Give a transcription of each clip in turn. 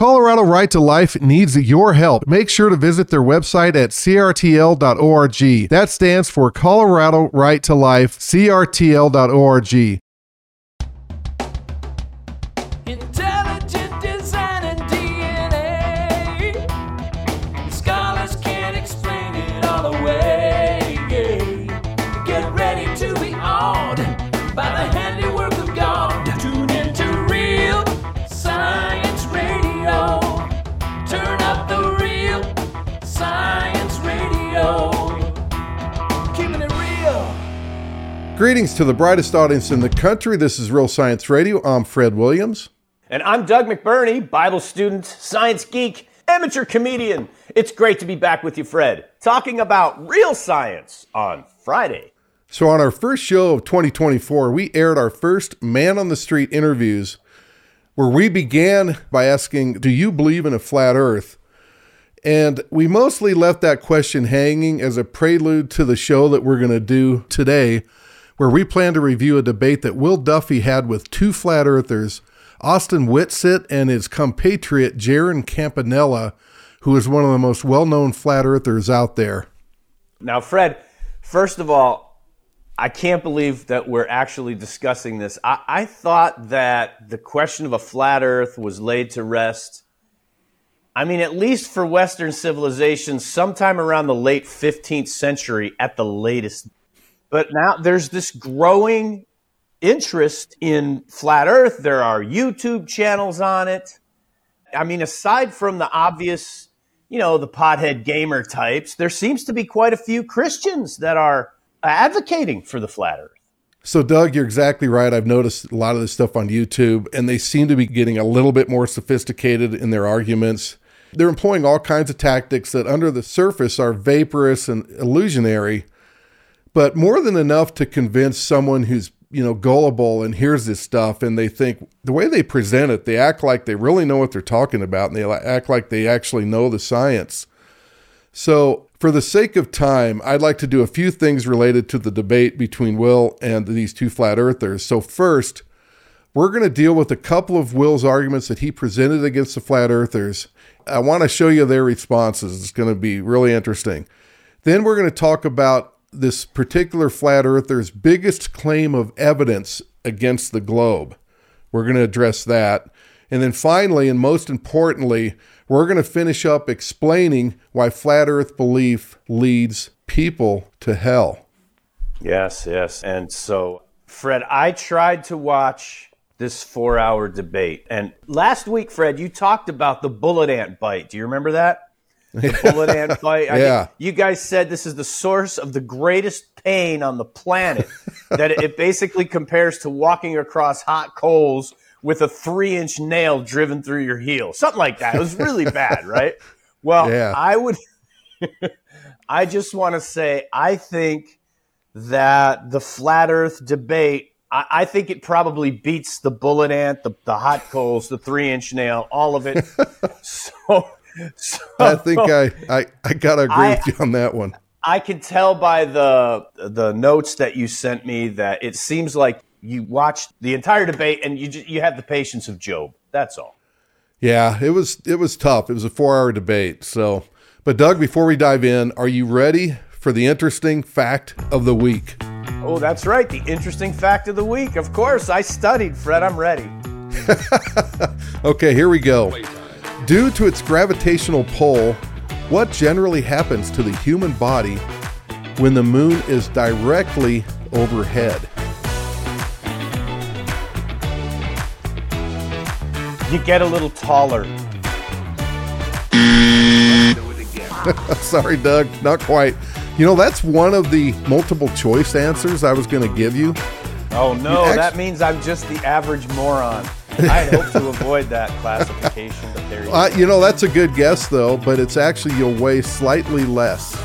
Colorado Right to Life needs your help. Make sure to visit their website at crtl.org. That stands for Colorado Right to Life, crtl.org. Greetings to the brightest audience in the country. This is Real Science Radio. I'm Fred Williams. And I'm Doug McBurney, Bible student, science geek, amateur comedian. It's great to be back with you, Fred, talking about real science on Friday. So, on our first show of 2024, we aired our first man on the street interviews where we began by asking, Do you believe in a flat earth? And we mostly left that question hanging as a prelude to the show that we're going to do today, where we plan to review a debate that Will Duffy had with two flat earthers, Austin Whitsitt and his compatriot Jeran Campanella, who is one of the most well known flat earthers out there. Now, Fred, first of all, I can't believe that we're actually discussing this. I, I thought that the question of a flat earth was laid to rest. I mean, at least for Western civilization, sometime around the late 15th century at the latest. But now there's this growing interest in flat earth. There are YouTube channels on it. I mean, aside from the obvious, you know, the pothead gamer types, there seems to be quite a few Christians that are advocating for the flat earth. So, Doug, you're exactly right. I've noticed a lot of this stuff on YouTube, and they seem to be getting a little bit more sophisticated in their arguments. They're employing all kinds of tactics that, under the surface, are vaporous and illusionary, but more than enough to convince someone who's you know gullible and hears this stuff and they think the way they present it they act like they really know what they're talking about and they act like they actually know the science. So for the sake of time i'd like to do a few things related to the debate between will and these two flat earthers. So first we're going to deal with a couple of will's arguments that he presented against the flat earthers. I want to show you their responses. It's going to be really interesting. Then we're going to talk about this particular flat earther's biggest claim of evidence against the globe. We're going to address that. And then finally, and most importantly, we're going to finish up explaining why flat earth belief leads people to hell. Yes, yes. And so, Fred, I tried to watch this four hour debate. And last week, Fred, you talked about the bullet ant bite. Do you remember that? The bullet ant bite. I Yeah. mean, you guys said this is the source of the greatest pain on the planet. that it basically compares to walking across hot coals with a three inch nail driven through your heel. Something like that. It was really bad, right? Well, Yeah. I would. I just want to say, I think that the flat Earth debate. I, I think it probably beats the bullet ant, the, the hot coals, the three inch nail, all of it. so, so I think I, I, I got to agree I- with you on that one. I can tell by the the notes that you sent me that it seems like you watched the entire debate and you ju- you had the patience of Job. That's all. Yeah, it was it was tough. It was a four hour debate. So, but Doug, before we dive in, are you ready for the interesting fact of the week? Oh, that's right. The interesting fact of the week. Of course, I studied, Fred. I'm ready. Okay, here we go. Due to its gravitational pull, what generally happens to the human body when the moon is directly overhead? You get a little taller. Sorry, Doug, not quite. You know, that's one of the multiple choice answers I was going to give you. Oh no, that means I'm just the average moron. I had hoped to avoid that classification, but there you Uh, you know, that's a good guess, though, but it's actually you'll weigh slightly less.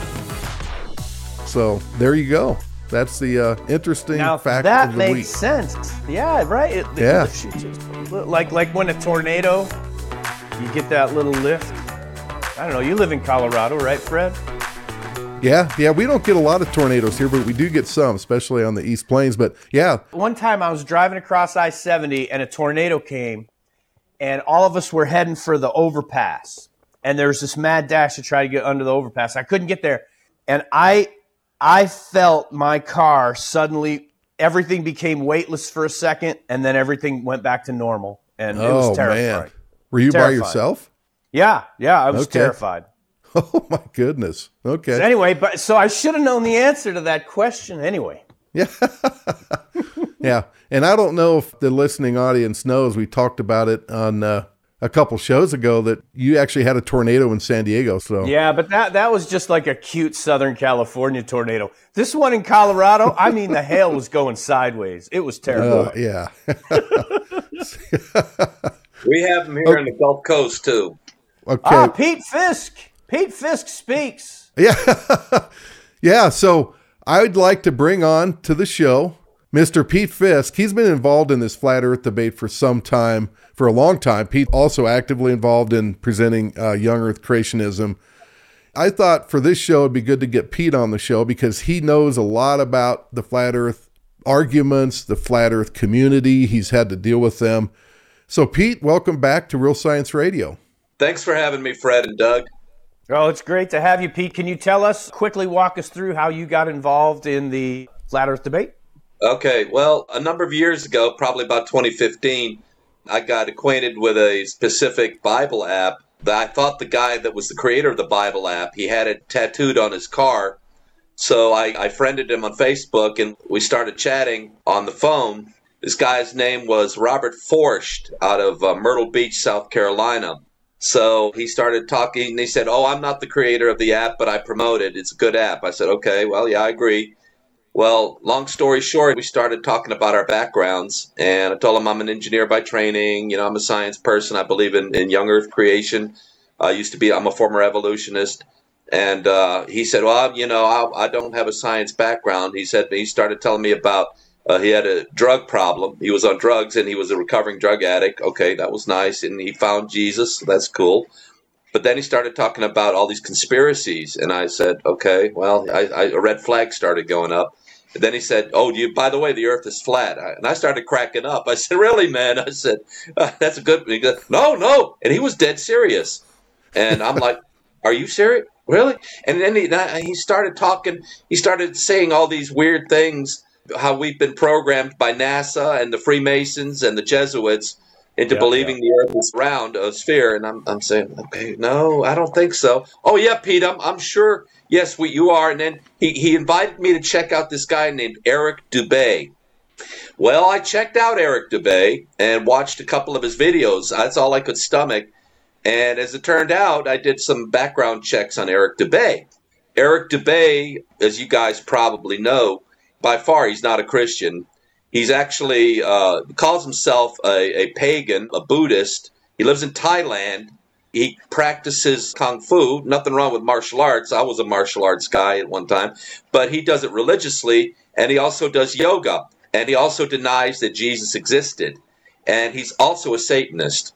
So there you go. That's the uh, interesting Now fact that of the makes week. sense. Yeah, right. It- Yeah. it like like when a tornado, you get that little lift. I don't know. You live in Colorado, right, Fred? Yeah, yeah, we don't get a lot of tornadoes here, but we do get some, especially on the East Plains. But yeah, One time I was driving across I 70 and a tornado came and all of us were heading for the overpass. And there was this mad dash to try to get under the overpass. I couldn't get there, and I I felt my car suddenly everything became weightless for a second, and then everything went back to normal, and it was Oh terrifying. man, were you by yourself? Yeah, yeah, I was Okay. terrified. Oh my goodness. Okay. Anyway, but so I should have known the answer to that question anyway. Yeah. yeah. And I don't know if the listening audience knows, we talked about it on uh, a couple shows ago that you actually had a tornado in San Diego. So, Yeah, but that that was just like a cute Southern California tornado. This one in Colorado, I mean, the hail was going sideways. It was terrible. uh, yeah. We have them here in the Gulf Coast too. okay. ah, Pete Fiske. Pete Fiske speaks. Yeah. yeah. So I'd like to bring on to the show Mr. Pete Fiske. He's been involved in this flat earth debate for some time, for a long time. Pete also actively involved in presenting uh, young earth creationism. I thought for this show it'd be good to get Pete on the show because he knows a lot about the flat earth arguments, the flat earth community. He's had to deal with them. So, Pete, welcome back to Real Science Radio. Thanks for having me, Fred and Doug. Oh, it's great to have you, Pete. Can you tell us, quickly walk us through how you got involved in the flat earth debate? Okay, well, a number of years ago, probably about 2015, I got acquainted with a specific Bible app that I thought the guy that was the creator of the Bible app, he had it tattooed on his car. So I, I friended him on Facebook and we started chatting on the phone. This guy's name was Robert Forsht out of uh, Myrtle Beach, South Carolina. So he started talking and he said, Oh, I'm not the creator of the app, but I promote it. It's a good app. I said, Okay, well, yeah, I agree. Well, long story short, we started talking about our backgrounds, and I told him I'm an engineer by training. You know, I'm a science person. I believe in, in young Earth creation. I used to be. I'm a former evolutionist, and uh, he said, "Well, you know, I, I don't have a science background." He said he started telling me about uh, he had a drug problem. He was on drugs, and he was a recovering drug addict. Okay, that was nice, and he found Jesus. That's cool. But then he started talking about all these conspiracies, and I said, "Okay, well, I, I, a red flag started going up." And then he said, "Oh, you? By the way, the Earth is flat." I- And I started cracking up. I said, "Really, man?" I said, uh, "That's a good." He goes, "No, no," and he was dead serious. And I'm like, "Are you serious? Really?" And then he he started talking. He started saying all these weird things. How we've been programmed by NASA and the Freemasons and the Jesuits into Yeah, believing the Earth is round, a sphere. And I'm, I'm saying, okay, no, I don't think so. Oh yeah, Pete, I'm, I'm sure. Yes, we, you are. And then he, he invited me to check out this guy named Eric Dubay. Well, I checked out Eric Dubay and watched a couple of his videos. That's all I could stomach. And as it turned out, I did some background checks on Eric Dubay. Eric Dubay, as you guys probably know, by far he's not a Christian. He's actually uh, calls himself a, a pagan, a Buddhist. He lives in Thailand. He practices kung fu. Nothing wrong with martial arts. I was a martial arts guy at one time, but he does it religiously, and he also does yoga, and he also denies that Jesus existed, and he's also a Satanist,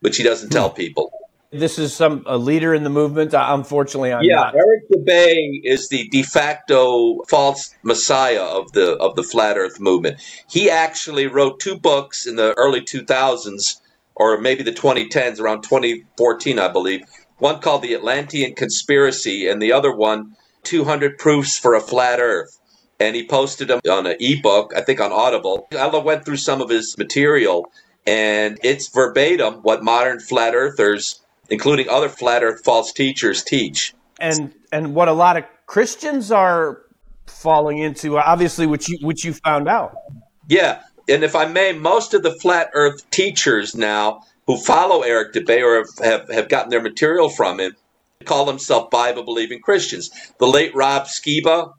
which he doesn't tell people. This is some a leader in the movement. Unfortunately, I'm Yeah, not. Eric Dubay is the de facto false messiah of the of the flat Earth movement. He actually wrote two books in the early 2000s, or maybe the 2010s, around 2014, I believe. One called The Atlantean Conspiracy, and the other one, 200 Proofs for a Flat Earth. And he posted them on an ebook, I think on Audible. I went through some of his material, and it's verbatim what modern flat earthers, including other flat earth false teachers, teach. and and what a lot of Christians are falling into, obviously, which you which you found out. Yeah, and if I may, most of the flat Earth teachers now who follow Eric Dubay or have, have, have gotten their material from him call themselves Bible believing Christians. The late Rob Skiba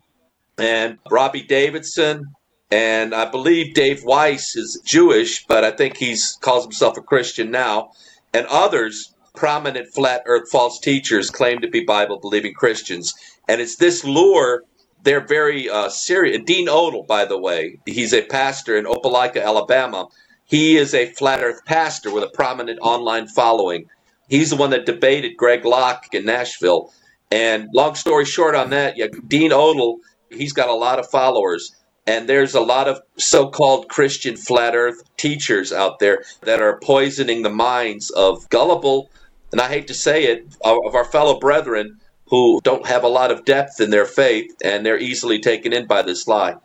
and Robbie Davidson, and I believe Dave Weiss is Jewish, but I think he's calls himself a Christian now, and others. Prominent flat Earth false teachers claim to be Bible believing Christians, and it's this lure they're very uh, serious. Dean Odell, by the way, he's a pastor in Opelika, Alabama. He is a flat Earth pastor with a prominent online following. He's the one that debated Greg Locke in Nashville. And long story short on that, yeah, Dean Odell, he's got a lot of followers. And there's a lot of so called Christian flat earth teachers out there that are poisoning the minds of gullible, and I hate to say it, of our fellow brethren who don't have a lot of depth in their faith and they're easily taken in by this lie.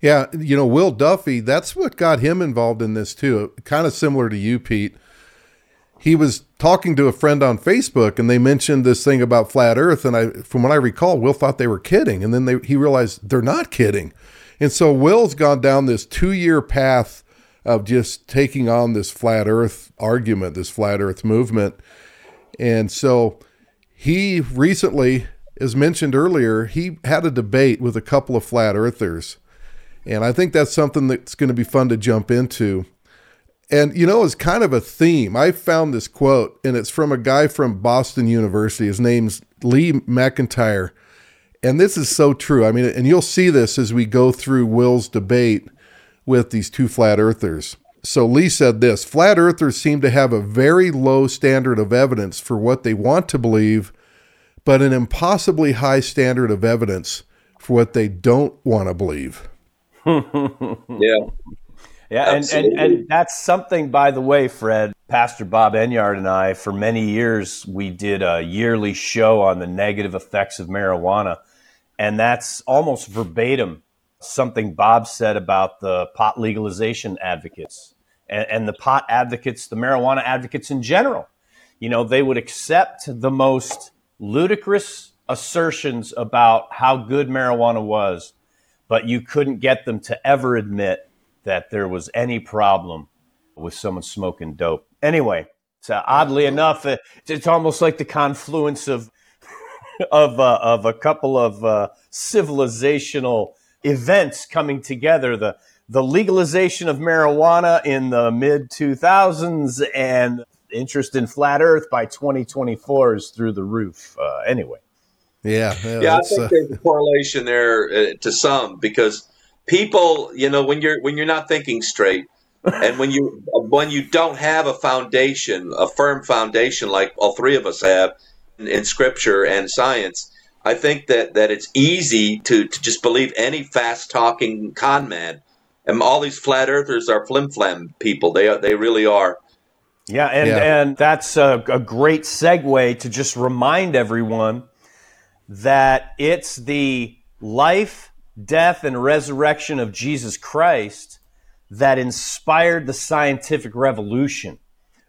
Yeah, you know, Will Duffy, that's what got him involved in this too. Kind of similar to you, Pete. He was talking to a friend on Facebook and they mentioned this thing about flat earth and I from what I recall, Will thought they were kidding and then they, he realized they're not kidding. And so Will's gone down this 2-year path of just taking on this flat earth argument, this flat earth movement. And so he recently, as mentioned earlier, he had a debate with a couple of flat earthers. And I think that's something that's going to be fun to jump into. And, you know, it's kind of a theme. I found this quote, and it's from a guy from Boston University. His name's Lee McIntyre. And this is so true. I mean, and you'll see this as we go through Will's debate with these two flat earthers. So Lee said this Flat earthers seem to have a very low standard of evidence for what they want to believe, but an impossibly high standard of evidence for what they don't want to believe. Yeah. Yeah, and, and, and that's something, by the way, Fred, Pastor Bob Enyart and I, for many years, we did a yearly show on the negative effects of marijuana. And that's almost verbatim something Bob said about the pot legalization advocates and, and the pot advocates, the marijuana advocates in general. You know, they would accept the most ludicrous assertions about how good marijuana was, but you couldn't get them to ever admit that there was any problem with someone smoking dope. Anyway, so oddly enough, it's almost like the confluence of of uh, of a couple of uh, civilizational events coming together. The the legalization of marijuana in the mid 2000s and interest in flat Earth by 2024 is through the roof. Uh, anyway. Yeah. Yeah, I think uh, there's a correlation there uh, to some because people, you know, when you're when you're not thinking straight, and when you when you don't have a foundation, a firm foundation like all three of us have in, in scripture and science, I think that that it's easy to to just believe any fast talking con man. And all these flat earthers are flim flam people. They are, they really are. Yeah, and, Yeah. and that's a, a great segue to just remind everyone that it's the life, death, and resurrection of Jesus Christ that inspired the scientific revolution.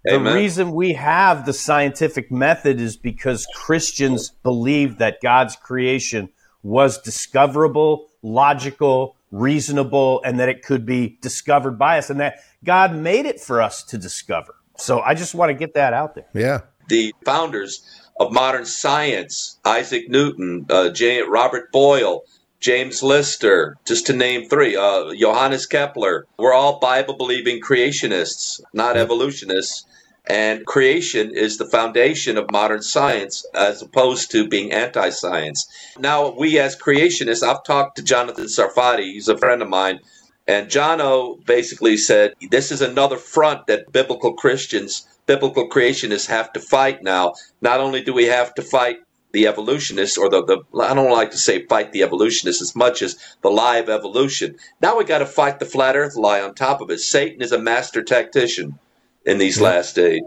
The reason we have the scientific method is because Christians believed that God's creation was discoverable, logical, reasonable, and that it could be discovered by us, and that God made it for us to discover. So I just want to get that out there. yeah. the founders of modern science Isaac Newton, uh, J- Robert Boyle, James Lister, just to name three, uh, Johannes Kepler. We're all Bible believing creationists, not evolutionists. And creation is the foundation of modern science as opposed to being anti science. Now, we as creationists, I've talked to Jonathan Sarfati, he's a friend of mine, and Jono basically said this is another front that biblical Christians, biblical creationists have to fight now. Not only do we have to fight the evolutionists, or the, the I don't like to say fight the evolutionists as much as the lie of evolution. Now we got to fight the flat Earth lie on top of it. Satan is a master tactician in these last days.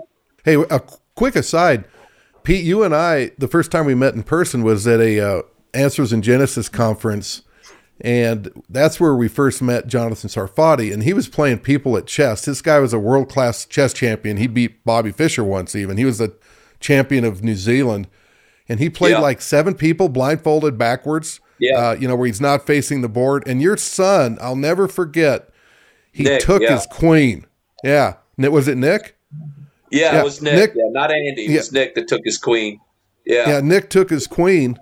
Hey, a quick aside, Pete, you and I, the first time we met in person was at a uh, Answers in Genesis conference, and that's where we first met Jonathan Sarfati, and he was playing people at chess. This guy was a world class chess champion. He beat Bobby Fischer once, even. He was the champion of New Zealand, and he played Yeah. like seven people blindfolded backwards. Yeah. uh, you know where he's not facing the board. And your son, I'll never forget, he Nick, took yeah. his queen. Yeah, was it Nick? Yeah, Yeah, it was Nick. Nick- yeah, not Andy. It was Nick that took his queen. Yeah. Yeah, Nick took his queen,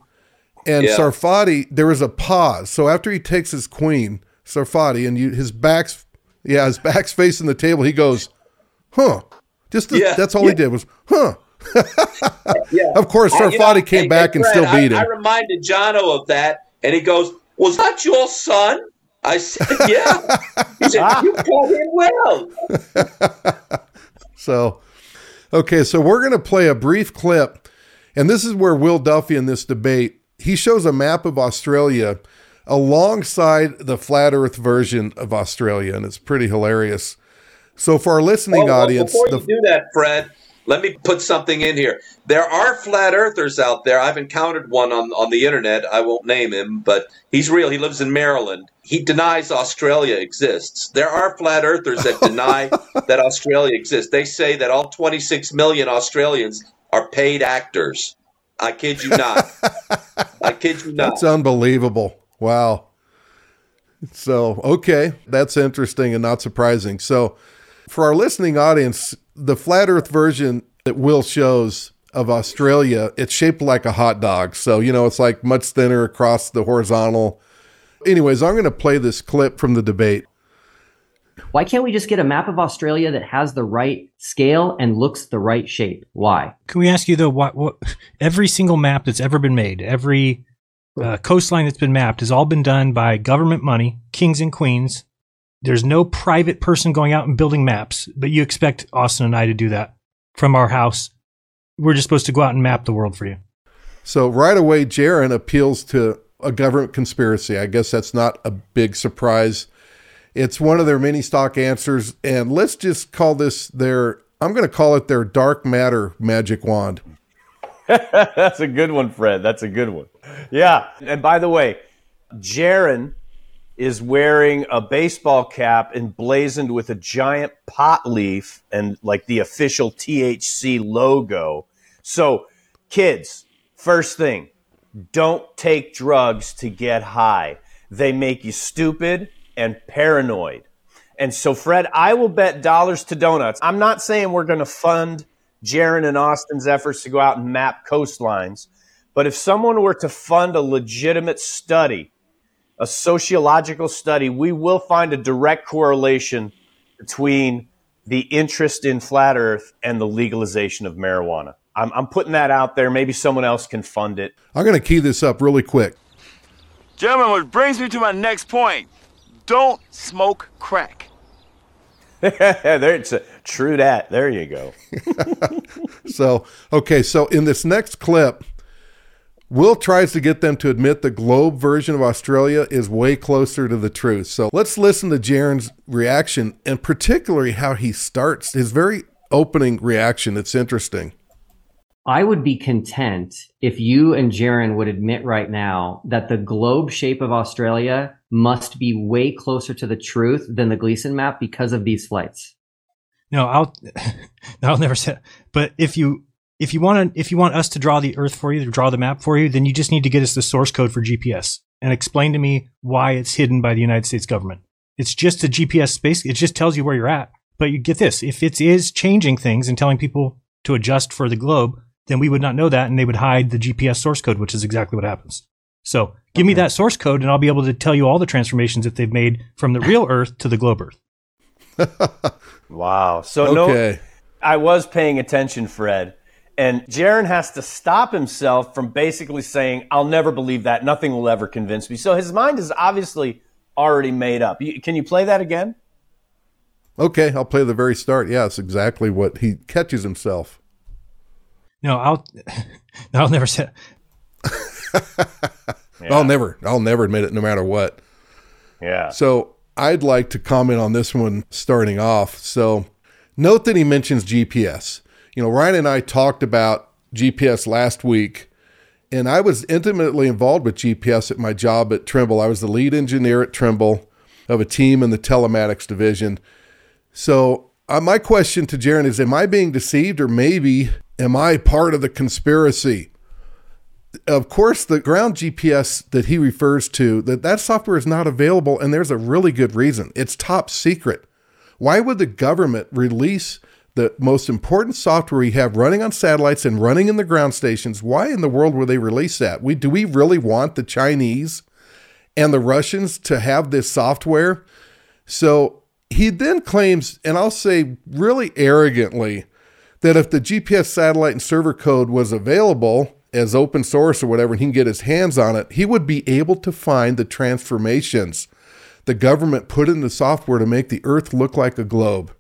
and Yeah. Sarfati. There was a pause. So after he takes his queen, Sarfati, and you, his back's yeah, his back's facing the table. He goes, "Huh." Just the, Yeah, that's all he did was, "Huh." yeah. Of course, I- you Sarfati know, came back and Fred, still beat I, him. I reminded Jono of that, and he goes, "Was that your son?" I said, "Yeah." he said, "You caught him well." So, okay, so we're going to play a brief clip, and this is where Will Duffy in this debate he shows a map of Australia alongside the flat Earth version of Australia, and it's pretty hilarious. So for our listening Well, well, audience, before the, you do that, Fred, let me put something in here. There are flat earthers out there. I've encountered one on, on the internet. I won't name him, but he's real. He lives in Maryland. He denies Australia exists. There are flat earthers that deny that Australia exists. They say that all 26 million Australians are paid actors. I kid you not. I kid you not. That's unbelievable. Wow. So, okay, that's interesting and not surprising. So, for our listening audience, the flat earth version that Will shows of Australia, it's shaped like a hot dog. So, you know, it's like much thinner across the horizontal. Anyways, I'm going to play this clip from the debate. Why can't we just get a map of Australia that has the right scale and looks the right shape? Why? Can we ask you though, what, what every single map that's ever been made, every uh, coastline that's been mapped, has all been done by government money, kings and queens. There's no private person going out and building maps, but you expect Austin and I to do that from our house. We're just supposed to go out and map the world for you. So, right away, Jeran appeals to a government conspiracy. I guess that's not a big surprise. It's one of their many stock answers. And let's just call this their, I'm going to call it their dark matter magic wand. That's a good one, Fred. That's a good one. Yeah. And by the way, Jeran is wearing a baseball cap emblazoned with a giant pot leaf and like the official THC logo. So, kids, first thing, don't take drugs to get high. They make you stupid and paranoid. And so, Fred, I will bet dollars to donuts. I'm not saying we're going to fund Jeran and Austin's efforts to go out and map coastlines, but if someone were to fund a legitimate study, a sociological study, we will find a direct correlation between the interest in flat Earth and the legalization of marijuana. I'm, I'm putting that out there. Maybe someone else can fund it. I'm going to key this up really quick. Gentlemen, which brings me to my next point. Don't smoke crack. there, it's a, true that. There you go. So, okay, so in this next clip, Will tries to get them to admit the globe version of Australia is way closer to the truth. So let's listen to Jeran's reaction and particularly how he starts his very opening reaction. It's interesting. I would be content if you and Jeran would admit right now that the globe shape of Australia must be way closer to the truth than the Gleason map because of these flights. No, I'll I'll never say. But if you if you want to if you want us to draw the Earth for you, to draw the map for you, then you just need to get us the source code for GPS and explain to me why it's hidden by the United States government. It's just a GPS space. It just tells you where you're at. But you get this: if it is changing things and telling people to adjust for the globe, then we would not know that, and they would hide the GPS source code, which is exactly what happens. So give me that source code, and I'll be able to tell you all the transformations that they've made from the real Earth to the globe Earth. Wow. So no, I was paying attention, Fred. And Jeran has to stop himself from basically saying, I'll never believe that. Nothing will ever convince me. So his mind is obviously already made up. Can you play that again? Okay, I'll play the very start. Yeah, it's exactly what he catches himself. No, I'll I'll never say. I'll never, I'll never admit it, no matter what. Yeah. So I'd like to comment on this one starting off. So note that he mentions GPS. You know, Ryan and I talked about GPS last week, and I was intimately involved with GPS at my job at Trimble. I was the lead engineer at Trimble of a team in the telematics division. So uh, my question to Jeran is, am I being deceived or maybe am I part of the conspiracy? of course the ground gps that he refers to that that software is not available and there's a really good reason it's top secret why would the government release the most important software we have running on satellites and running in the ground stations why in the world would they release that we do we really want the chinese and the russians to have this software so he then claims and i'll say really arrogantly that if the GPS satellite and server code was available as open source or whatever, and he can get his hands on it, he would be able to find the transformations the government put in the software to make the Earth look like a globe.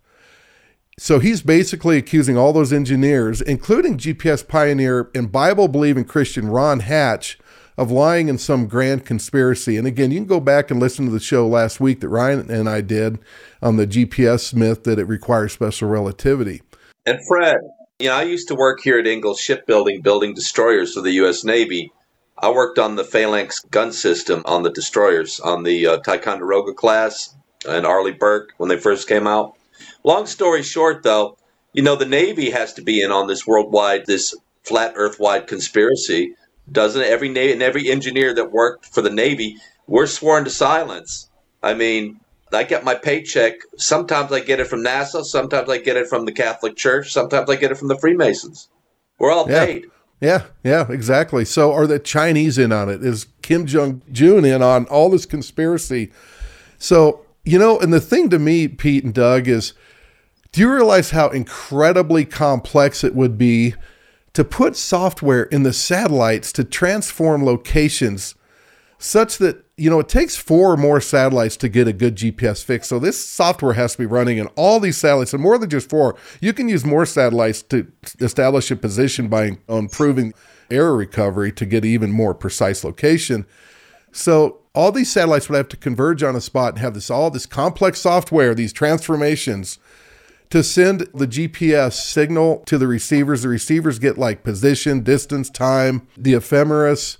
So he's basically accusing all those engineers, including GPS pioneer and Bible believing Christian Ron Hatch, of lying in some grand conspiracy. And again, you can go back and listen to the show last week that Ryan and I did on the GPS myth that it requires special relativity. And Fred, you know, I used to work here at Ingalls Shipbuilding building destroyers for the U.S. Navy. I worked on the Phalanx gun system on the destroyers, on the uh, Ticonderoga class and Arleigh Burke when they first came out. Long story short, though, you know, the Navy has to be in on this worldwide, this flat Earth wide conspiracy, doesn't it? Every Navy and every engineer that worked for the Navy, we're sworn to silence. I mean, I get my paycheck. Sometimes I get it from NASA. Sometimes I get it from the Catholic Church. Sometimes I get it from the Freemasons. We're all Yeah. paid. Yeah, yeah, exactly. So are the Chinese in on it? Is Kim Jong Un in on all this conspiracy? So, you know, and the thing to me, Pete and Doug, is do you realize how incredibly complex it would be to put software in the satellites to transform locations such that, you know, it takes four or more satellites to get a good GPS fix. So this software has to be running in all these satellites and more than just four. You can use more satellites to establish a position by improving error recovery to get even more precise location. So all these satellites would have to converge on a spot and have this all this complex software, these transformations to send the GPS signal to the receivers. The receivers get like position, distance, time, the ephemeris,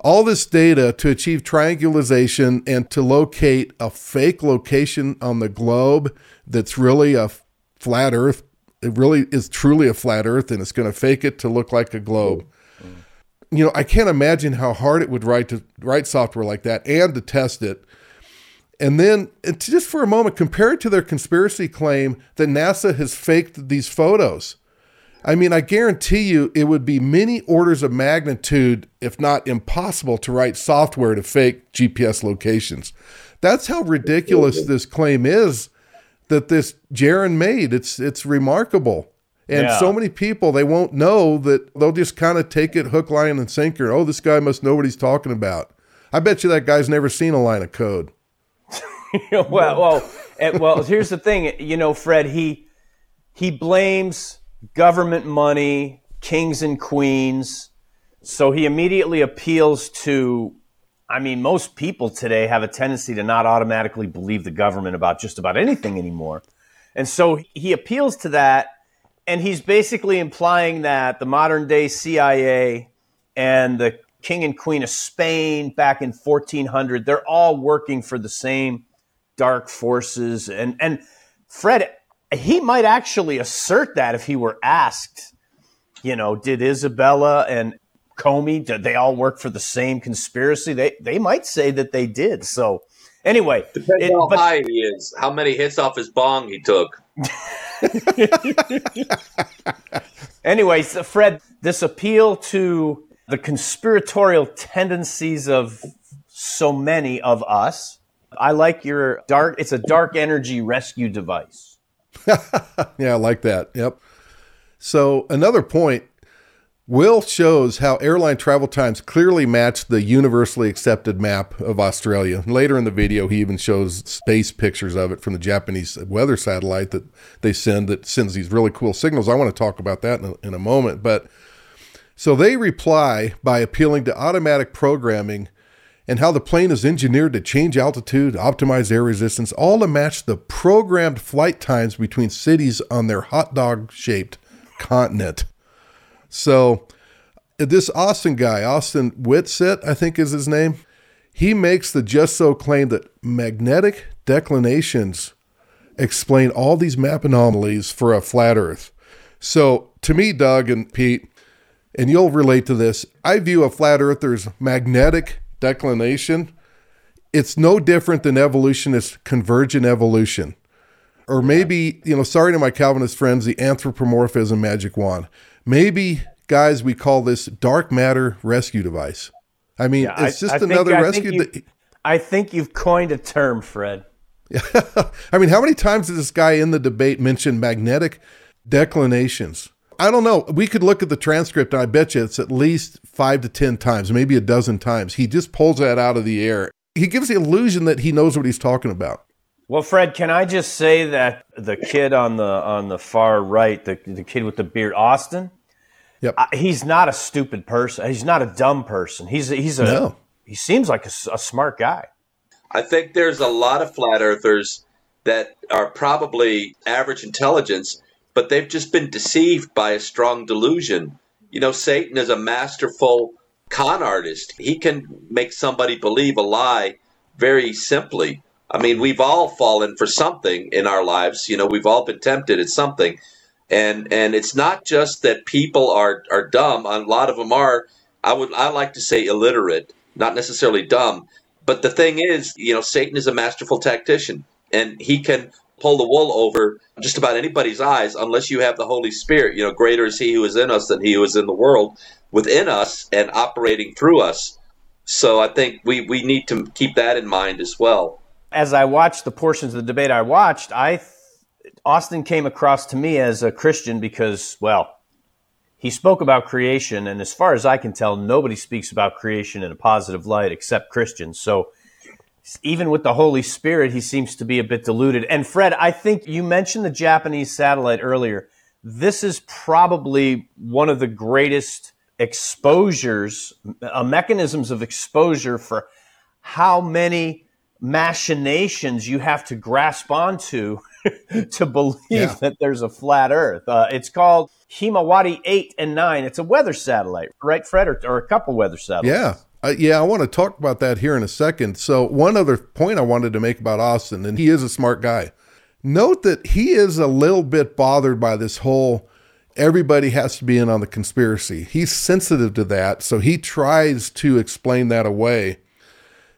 all this data to achieve triangulation and to locate a fake location on the globe that's really a flat earth. It really is truly a flat earth and it's going to fake it to look like a globe. You know, I can't imagine how hard it would write to write software like that and to test it. And then, uh, it's just for a moment, compare it to their conspiracy claim that NASA has faked these photos. I mean, I guarantee you it would be many orders of magnitude, if not impossible, to write software to fake GPS locations. That's how ridiculous this claim is that this Jeran made. It's it's remarkable. And Yeah. so many people they won't know that they'll just kind of take it hook, line, and sinker. Oh, this guy must know what he's talking about. I bet you that guy's never seen a line of code. well, well, and, well. Here's the thing, you know, Fred. He he blames government money, kings and queens. So he immediately appeals to. I mean, most people today have a tendency to not automatically believe the government about just about anything anymore, and so he appeals to that, and he's basically implying that the modern day CIA and the king and queen of Spain back in 1400, they're all working for the same dark forces. And, and Fred, he might actually assert that if he were asked, you know, did Isabella and Comey, did they all work for the same conspiracy? They, they might say that they did. So anyway, Depends it- how but- high he is, how many hits off his bong he took. Anyway, so Fred, this appeal to the conspiratorial tendencies of so many of us. I like your dark, it's a dark energy rescue device. Yeah, I like that. Yep. So another point, Will shows how airline travel times clearly match the universally accepted map of Australia. Later in the video, he even shows space pictures of it from the Japanese weather satellite that they send that sends these really cool signals. I want to talk about that in a, in a moment. But so they reply by appealing to automatic programming and how the plane is engineered to change altitude, optimize air resistance, all to match the programmed flight times between cities on their hot dog shaped continent. So, this Austin guy, Austin Whitsitt, I think is his name, he makes the just so claim that magnetic declinations explain all these map anomalies for a flat Earth. So, to me, Doug and Pete, and you'll relate to this, I view a flat earther's magnetic declination. It's no different than evolutionist convergent evolution. Or maybe, you know, sorry to my Calvinist friends, the anthropomorphism magic wand. Maybe, guys, we call this dark matter rescue device. I mean, I- it's just I think- another I think rescue. you- de- I think you've coined a term, Fred. I mean, how many times did this guy in the debate mention magnetic declinations? I don't know. We could look at the transcript, and I bet you it's at least five to 10 times, maybe a dozen times. He just pulls that out of the air. He gives the illusion that he knows what he's talking about. Well, Fred, can I just say that the kid on the on the far right, the the kid with the beard, Austin, Yep. I, he's not a stupid person. He's not a dumb person. He's he's a No. he seems like a smart guy. I think there's a lot of flat earthers that are probably average intelligence, but they've just been deceived by a strong delusion. You know, Satan is a masterful con artist. He can make somebody believe a lie very simply. I mean, we've all fallen for something in our lives. You know, we've all been tempted at something. And and it's not just that people are are dumb. A lot of them are I would I like to say illiterate, not necessarily dumb. But the thing is, you know, Satan is a masterful tactician, and he can pull the wool over just about anybody's eyes unless you have the Holy Spirit. You know, greater is he who is in us than he who is in the world within us and operating through us. So I think we, we need to keep that in mind as well. As I watched the portions of the debate I watched, I Austin came across to me as a Christian because, well, he spoke about creation, and as far as I can tell, nobody speaks about creation in a positive light except Christians. So even with the Holy Spirit, he seems to be a bit diluted. And Fred, I think you mentioned the Japanese satellite earlier. This is probably one of the greatest exposures, uh, mechanisms of exposure for how many machinations you have to grasp onto to believe Yeah. that there's a flat Earth. Uh, it's called Himawari 8 and 9. It's a weather satellite, right, Fred? Or, or a couple weather satellites. Yeah. Uh, yeah, I want to talk about that here in a second. So, one other point I wanted to make about Austin, and he is a smart guy. Note that he is a little bit bothered by this whole everybody has to be in on the conspiracy. He's sensitive to that, so he tries to explain that away.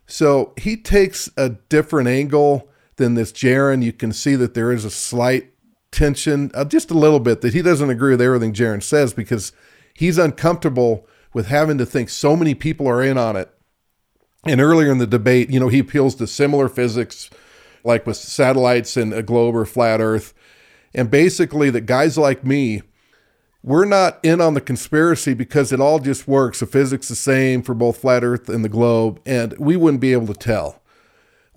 So, he takes a different angle than this Jeran. You can see that there is a slight tension, uh, just a little bit, that he doesn't agree with everything Jeran says because he's uncomfortable with having to think so many people are in on it. And earlier in the debate, you know, he appeals to similar physics, like with satellites and a globe or flat Earth. And basically, that guys like me, we're not in on the conspiracy because it all just works. The physics the same for both flat Earth and the globe, and we wouldn't be able to tell.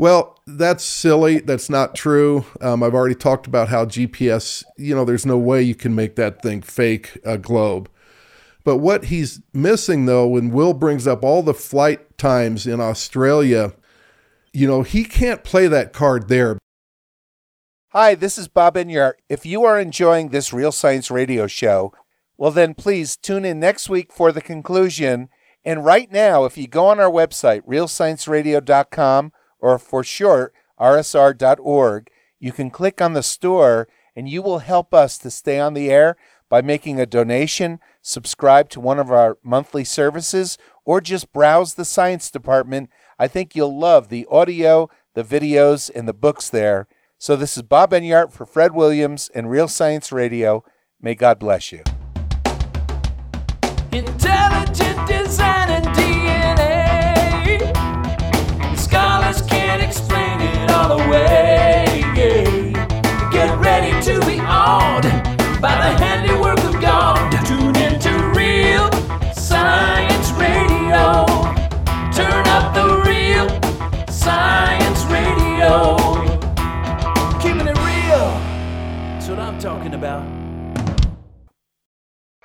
Well, that's silly. That's not true. Um, I've already talked about how GPS, you know, there's no way you can make that thing fake a globe. But what he's missing, though, when Will brings up all the flight times in Australia, you know, he can't play that card there. Hi, this is Bob Enyart. If you are enjoying this Real Science Radio show, well, then please tune in next week for the conclusion. And right now, if you go on our website, realscienceradio.com, or for short, rsr.org, you can click on the store and you will help us to stay on the air by making a donation, subscribe to one of our monthly services, or just browse the science department. I think you'll love the audio, the videos, and the books there. So this is Bob Enyart for Fred Williams and Real Science Radio. May God bless you. Intelligent design about.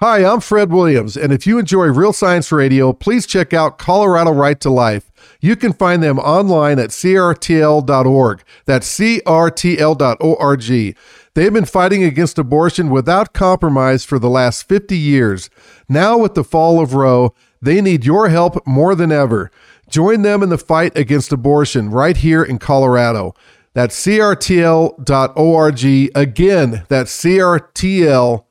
Hi, I'm Fred Williams, and if you enjoy Real Science Radio, please check out Colorado Right to Life. You can find them online at crtl.org. That's crtl.org. They've been fighting against abortion without compromise for the last 50 years. Now, with the fall of Roe, they need your help more than ever. Join them in the fight against abortion right here in Colorado. That's crtl.org. Again, that's crtl.org.